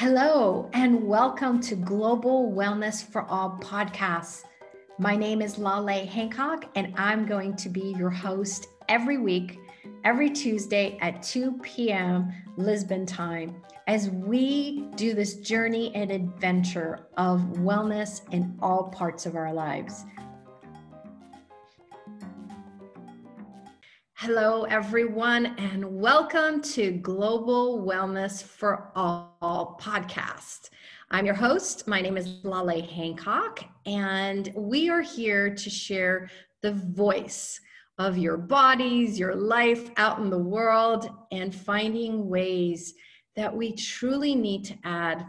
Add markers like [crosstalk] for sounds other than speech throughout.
Hello, and welcome to Global Wellness for All podcasts. My name is Lale Hancock, and I'm going to be your host every week, every Tuesday at 2 p.m. Lisbon time, as we do this journey and adventure of wellness in all parts of our lives. Hello, everyone, and welcome to Global Wellness for All podcast. I'm your host. My name is Lale Hancock, and we are here to share the voice of your bodies, your life out in the world, and finding ways that we truly need to add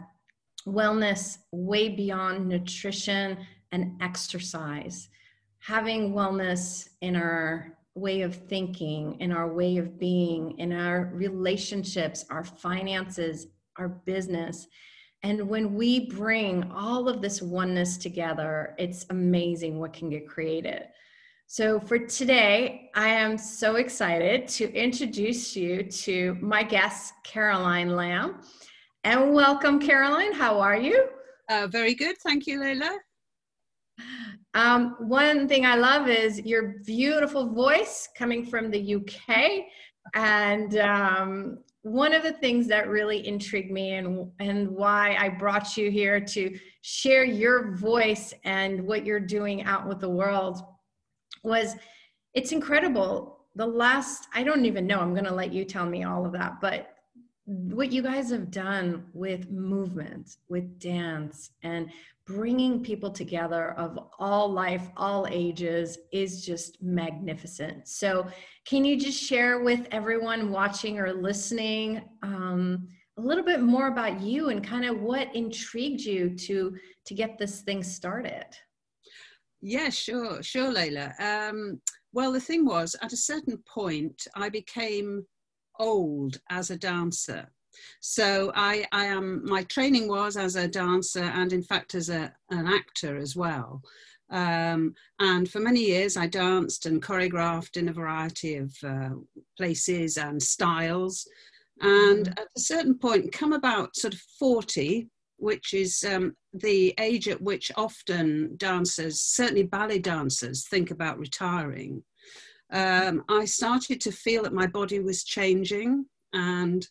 wellness way beyond nutrition and exercise. Having wellness in our way of thinking, in our way of being, in our relationships, our finances, our business. And when we bring all of this oneness together, it's amazing what can get created. So, for today, I am so excited to introduce you to my guest, Caroline Lamb. And welcome, Caroline. How are you? Uh, very good. Thank you, Leila. Um, one thing I love is your beautiful voice coming from the UK. And um, one of the things that really intrigued me and, and why I brought you here to share your voice and what you're doing out with the world was it's incredible. The last, I don't even know, I'm going to let you tell me all of that, but what you guys have done with movement, with dance, and bringing people together of all life, all ages is just magnificent. So, can you just share with everyone watching or listening um, a little bit more about you and kind of what intrigued you to to get this thing started? Yeah, sure, sure, Leila. Um, well, the thing was, at a certain point, I became old as a dancer. So I, I am, my training was as a dancer and in fact as a, an actor as well. Um, and for many years I danced and choreographed in a variety of uh, places and styles. And mm. at a certain point, come about sort of 40, which is um, the age at which often dancers, certainly ballet dancers, think about retiring. Um, I started to feel that my body was changing and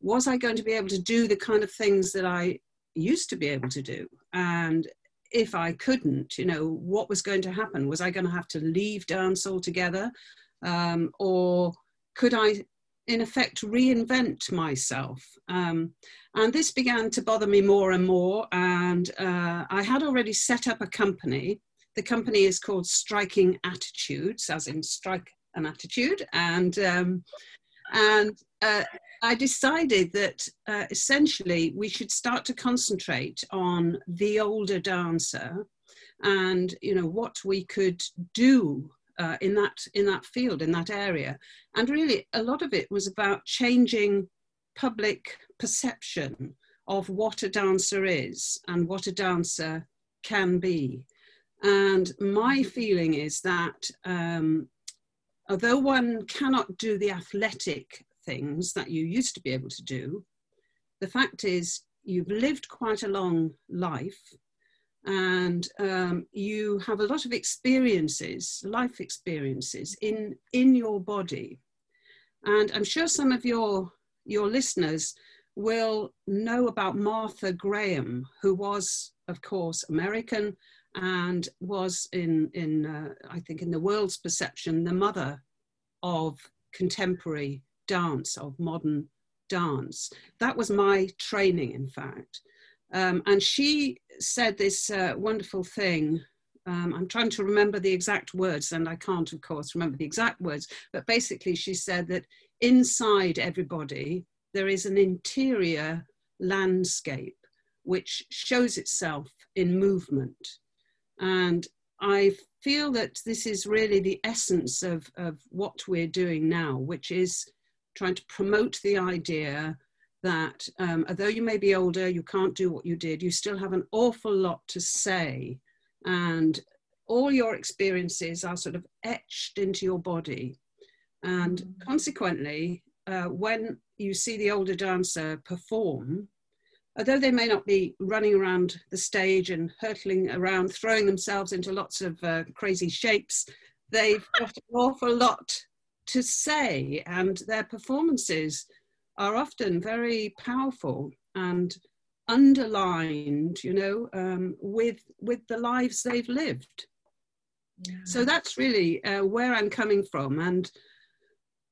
was I going to be able to do the kind of things that I used to be able to do? And if I couldn't, you know, what was going to happen? Was I going to have to leave dance altogether? Um, or could I, in effect, reinvent myself? Um, and this began to bother me more and more. And uh, I had already set up a company. The company is called Striking Attitudes, as in strike an attitude. And um, and uh, I decided that uh, essentially we should start to concentrate on the older dancer and you know what we could do uh, in that in that field in that area and really a lot of it was about changing public perception of what a dancer is and what a dancer can be and my feeling is that um, although one cannot do the athletic things that you used to be able to do, the fact is you've lived quite a long life and um, you have a lot of experiences, life experiences in, in your body. And I'm sure some of your, your listeners will know about Martha Graham, who was, of course, American and was in, in uh, I think, in the world's perception, the mother of contemporary dance, of modern dance. That was my training, in fact. Um, and she said this uh, wonderful thing. Um, I'm trying to remember the exact words, and I can't, of course, remember the exact words, but basically, she said that inside everybody, there is an interior landscape which shows itself in movement. And I feel that this is really the essence of, of what we're doing now, which is trying to promote the idea that um, although you may be older, you can't do what you did, you still have an awful lot to say. And all your experiences are sort of etched into your body. And mm. consequently, uh, when you see the older dancer perform, although they may not be running around the stage and hurtling around, throwing themselves into lots of uh, crazy shapes, they've got an awful lot to say, and their performances are often very powerful and underlined, you know, um, with with the lives they've lived. Yeah. So that's really uh, where I'm coming from, and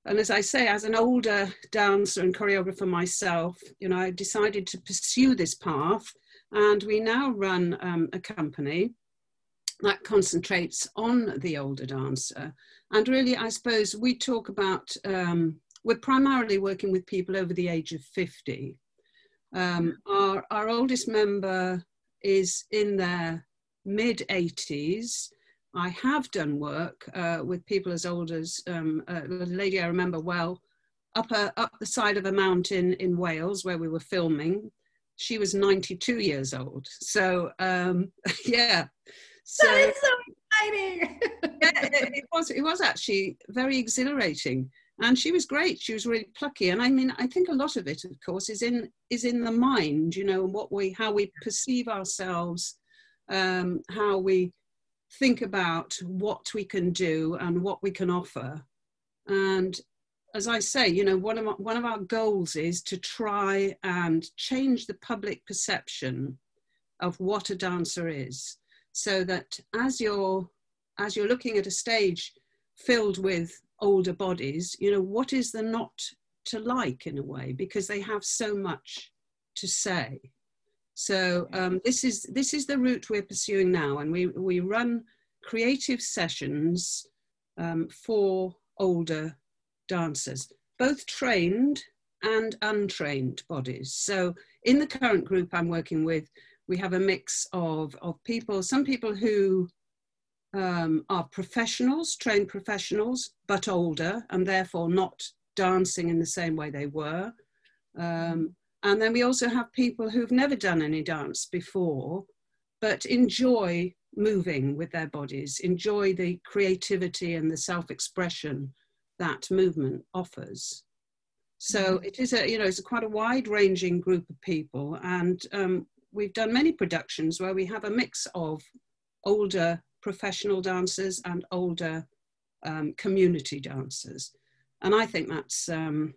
and as I say, as an older dancer and choreographer myself, you know, I decided to pursue this path, and we now run um, a company that concentrates on the older dancer. And really, I suppose we talk about, um, we're primarily working with people over the age of 50. Um, our, our oldest member is in their mid 80s. I have done work uh, with people as old as um, a lady I remember well, up, a, up the side of a mountain in Wales where we were filming. She was 92 years old. So, um, [laughs] yeah. So, that is so exciting. [laughs] yeah, it, it, was, it was actually very exhilarating and she was great she was really plucky and i mean i think a lot of it of course is in is in the mind you know what we how we perceive ourselves um, how we think about what we can do and what we can offer and as i say you know one of one of our goals is to try and change the public perception of what a dancer is so that as you're as you're looking at a stage filled with older bodies, you know, what is the not to like in a way because they have so much to say. So um, this is this is the route we're pursuing now, and we we run creative sessions um, for older dancers, both trained and untrained bodies. So in the current group I'm working with, we have a mix of of people, some people who um, are professionals, trained professionals, but older and therefore not dancing in the same way they were. Um, and then we also have people who've never done any dance before, but enjoy moving with their bodies, enjoy the creativity and the self expression that movement offers. So mm-hmm. it is a, you know, it's a quite a wide ranging group of people. And um, we've done many productions where we have a mix of older professional dancers and older um, community dancers. And I think that's, um,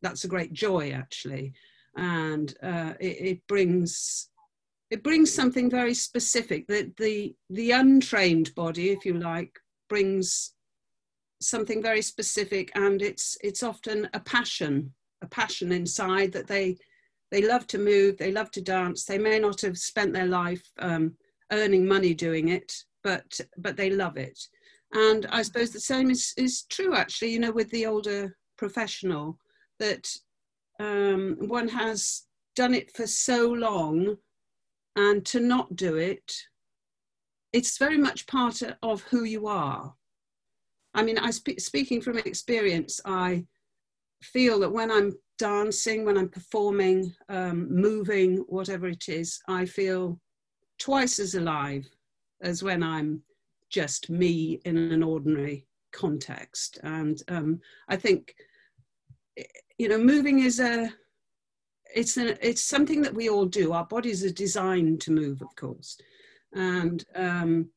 that's a great joy actually. And uh, it, it, brings, it brings something very specific that the, the untrained body, if you like, brings something very specific and it's, it's often a passion, a passion inside that they, they love to move, they love to dance. They may not have spent their life um, earning money doing it, but but they love it. And I suppose the same is, is true actually, you know, with the older professional, that um, one has done it for so long and to not do it, it's very much part of who you are. I mean, I spe- speaking from experience, I feel that when I'm dancing, when I'm performing, um, moving, whatever it is, I feel twice as alive as when I'm just me in an ordinary context. And um, I think, you know, moving is a, it's, an, it's something that we all do. Our bodies are designed to move, of course. And um,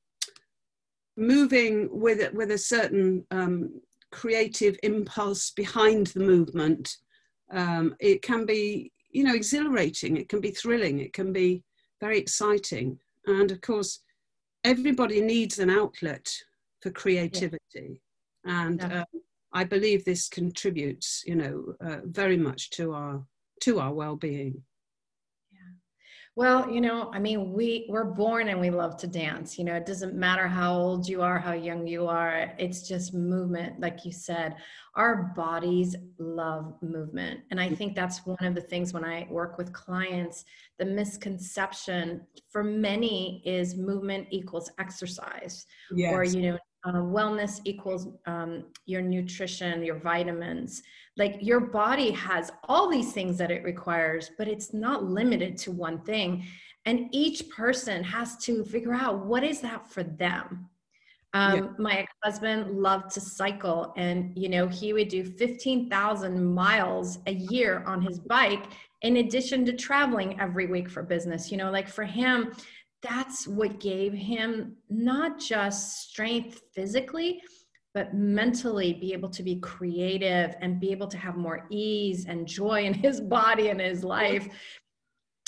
moving with, with a certain um, creative impulse behind the movement, um, it can be, you know, exhilarating, it can be thrilling, it can be very exciting. And of course, everybody needs an outlet for creativity. Yeah. And yeah. Um, I believe this contributes, you know, uh, very much to our to our well-being. Yeah. Well, you know, I mean, we we're born and we love to dance. You know, it doesn't matter how old you are, how young you are. It's just movement, like you said. Our bodies love movement, and I think that's one of the things when I work with clients. The misconception for many is movement equals exercise, yes. or you know, uh, wellness equals um, your nutrition, your vitamins. Like your body has all these things that it requires, but it's not limited to one thing. And each person has to figure out what is that for them. Um, yeah. My ex husband loved to cycle, and you know he would do fifteen thousand miles a year on his bike, in addition to traveling every week for business. You know, like for him, that's what gave him not just strength physically, but mentally be able to be creative and be able to have more ease and joy in his [laughs] body and his life.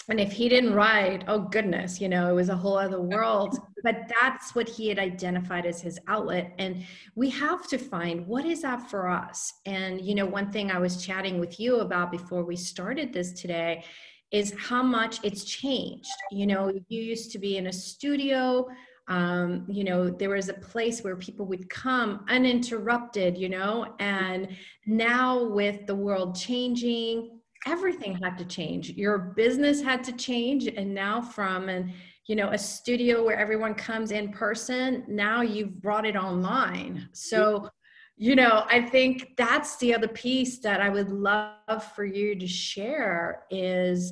And if he didn't write oh goodness you know it was a whole other world. [laughs] But that's what he had identified as his outlet. And we have to find what is that for us? And you know one thing i was chatting with you about before we started this today is how much it's changed. You know you used to be in a studio um, you know there was a place where people would come uninterrupted you know and now with the world changing everything had to change. Your business had to change and now from an you know a studio where everyone comes in person now you've brought it online. So you know i think that's the other piece that i would love for you to share is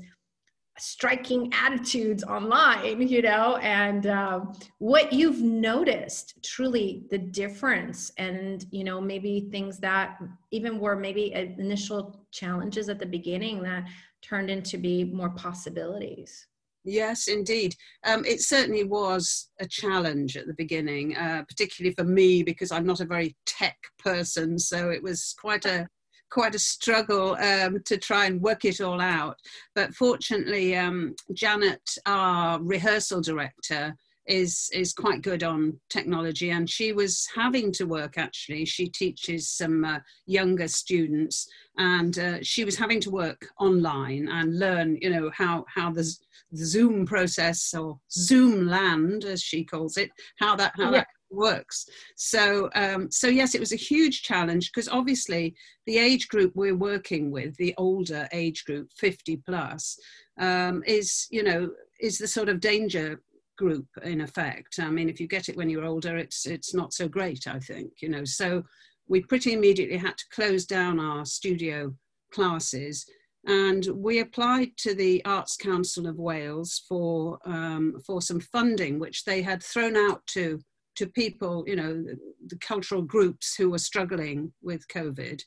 striking attitudes online you know and um, what you've noticed truly the difference and you know maybe things that even were maybe initial challenges at the beginning that turned into be more possibilities Yes, indeed. Um, it certainly was a challenge at the beginning, uh, particularly for me because I'm not a very tech person. So it was quite a quite a struggle um, to try and work it all out. But fortunately, um, Janet, our rehearsal director, is is quite good on technology and she was having to work actually she teaches some uh, younger students and uh, she was having to work online and learn you know how how the, the zoom process or zoom land as she calls it how that how yeah. that works. So, um, so yes, it was a huge challenge because obviously the age group we're working with, the older age group, 50 plus, um, is, you know, is the sort of danger group in effect. I mean, if you get it when you're older, it's, it's not so great, I think, you know. So we pretty immediately had to close down our studio classes and we applied to the Arts Council of Wales for um, for some funding, which they had thrown out to to people, you know, the, cultural groups who were struggling with COVID.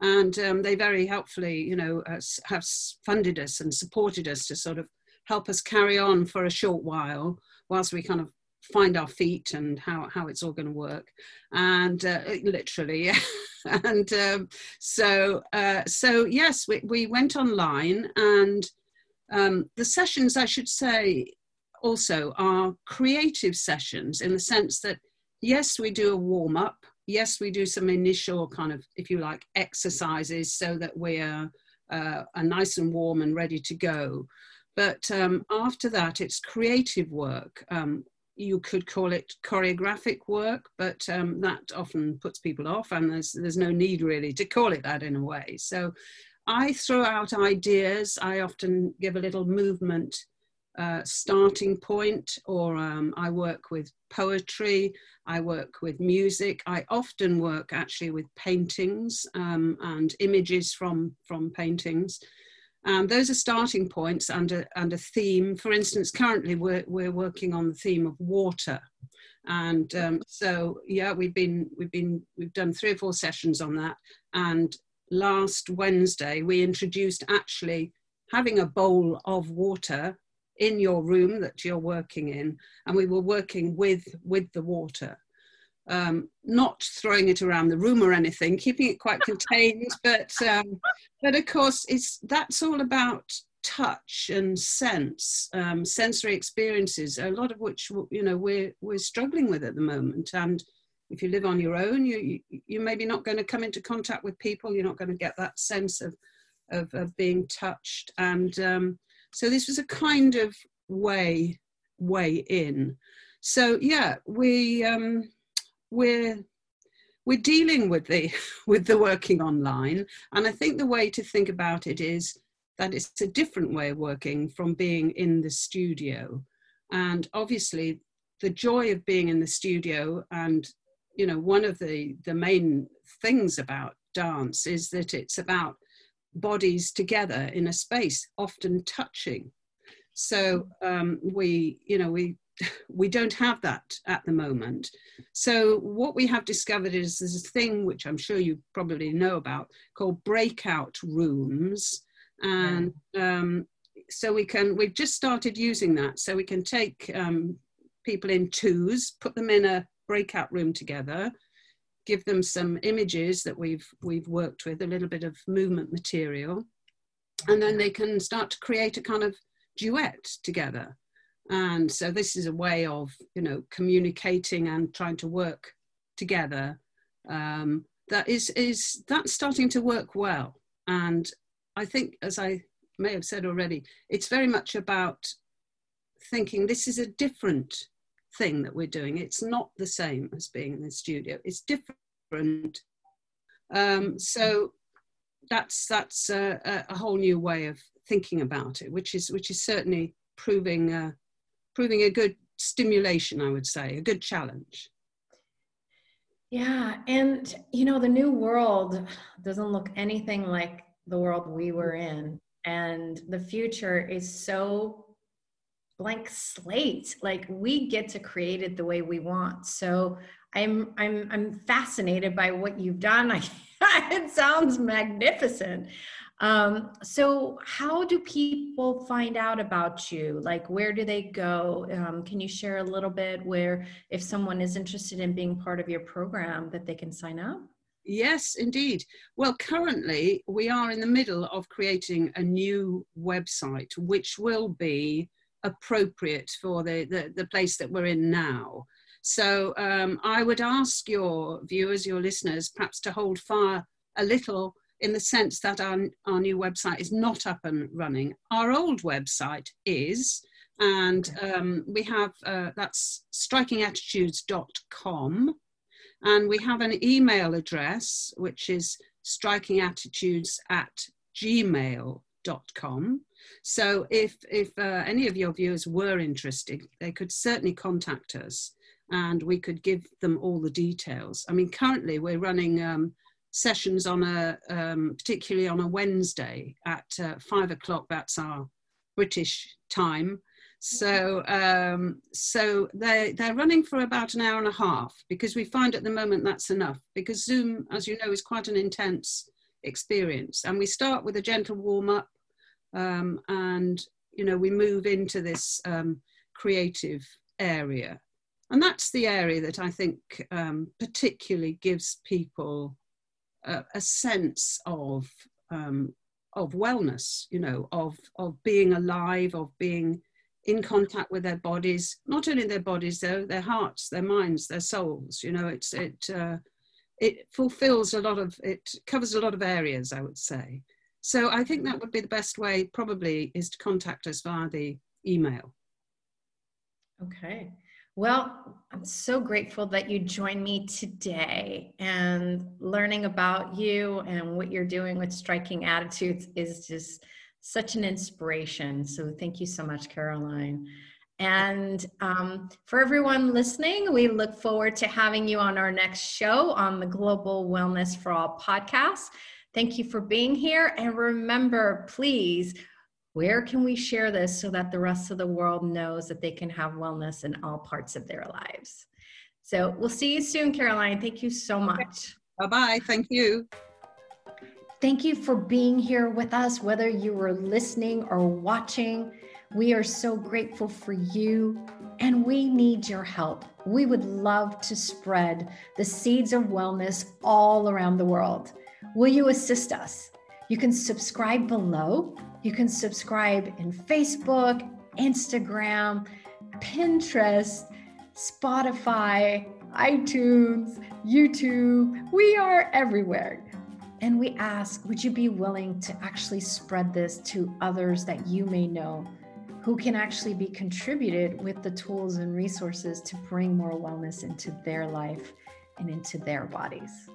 And um, they very helpfully, you know, have funded us and supported us to sort of help us carry on for a short while whilst we kind of find our feet and how, how it's all going to work and uh, literally [laughs] and um, so uh, so yes we, we went online and um, the sessions i should say also are creative sessions in the sense that, yes, we do a warm up. Yes, we do some initial kind of, if you like, exercises so that we're uh, are nice and warm and ready to go. But um, after that, it's creative work. Um, you could call it choreographic work, but um, that often puts people off, and there's there's no need really to call it that in a way. So, I throw out ideas. I often give a little movement uh, starting point, or um, I work with poetry, I work with music. I often work actually with paintings um, and images from, from paintings. Um, those are starting points and a theme. For instance, currently we're, we're working on the theme of water. And um, so, yeah, we've been, we've been, we've done three or four sessions on that. And last Wednesday, we introduced actually having a bowl of water in your room that you're working in, and we were working with with the water, um, not throwing it around the room or anything, keeping it quite contained. [laughs] But um, but of course, it's that's all about touch and sense, um, sensory experiences, a lot of which you know we're we're struggling with at the moment, and if you live on your own, you, you you're maybe not going to come into contact with people. You're not going to get that sense of of, of being touched, and um, so this was a kind of way way in. So yeah, we um, we're we're dealing with the [laughs] with the working online, and I think the way to think about it is that it's a different way of working from being in the studio, and obviously the joy of being in the studio and you know one of the the main things about dance is that it's about bodies together in a space, often touching. So um, we, you know, we we don't have that at the moment. So what we have discovered is there's a thing which I'm sure you probably know about called breakout rooms, and um, so we can we've just started using that. So we can take um, people in twos, put them in a breakout room together, give them some images that we've we've worked with, a little bit of movement material, and then they can start to create a kind of duet together. And so this is a way of you know communicating and trying to work together. Um, that is is that's starting to work well, and I think as I may have said already, it's very much about thinking this is a different thing that we're doing. It's not the same as being in the studio. It's different. Um, so that's that's a, a, whole new way of thinking about it, which is which is certainly proving uh, proving a good stimulation. I would say a good challenge. Yeah, and you know the new world doesn't look anything like the world we were in, and the future is so blank slate like we get to create it the way we want so i'm i'm i'm fascinated by what you've done I, [laughs] it sounds magnificent um, so how do people find out about you like where do they go um, can you share a little bit where if someone is interested in being part of your program that they can sign up Yes, indeed. Well, currently we are in the middle of creating a new website, which will be appropriate for the, the, the place that we're in now. So um, I would ask your viewers, your listeners, perhaps to hold fire a little in the sense that our, our new website is not up and running. Our old website is, and um, we have uh, that's strikingattitudes.com. And we have an email address, which is strikingattitudes at gmail.com. So if, if uh, any of your viewers were interested, they could certainly contact us and we could give them all the details. I mean, currently we're running um, sessions on a, um, particularly on a Wednesday at uh, five o'clock, that's our British time. So, um, so they they're running for about an hour and a half because we find at the moment that's enough because Zoom, as you know, is quite an intense experience. And we start with a gentle warm up, um, and you know we move into this um, creative area and that's the area that i think um, particularly gives people a, sense of um, of wellness you know of of being alive of being in contact with their bodies not only their bodies though their hearts their minds their souls you know it's it uh, it fulfills a lot of it covers a lot of areas i would say so I think that would be the best way, probably, is to contact us via the email. Okay. Well, I'm so grateful that you joined me today and learning about you and what you're doing with striking attitudes is just such an inspiration. So thank you so much, Caroline. And um, for everyone listening, we look forward to having you on our next show on the Global Wellness for All podcast. Thank you for being here. And remember, please, where can we share this so that the rest of the world knows that they can have wellness in all parts of their lives? So we'll see you soon, Caroline. Thank you so much. Bye bye. Thank you. Thank you for being here with us, whether you were listening or watching. We are so grateful for you and we need your help. We would love to spread the seeds of wellness all around the world. Will you assist us? You can subscribe below. You can subscribe in Facebook, Instagram, Pinterest, Spotify, iTunes, YouTube. We are everywhere. And we ask, would you be willing to actually spread this to others that you may know who can actually be contributed with the tools and resources to bring more wellness into their life and into their bodies?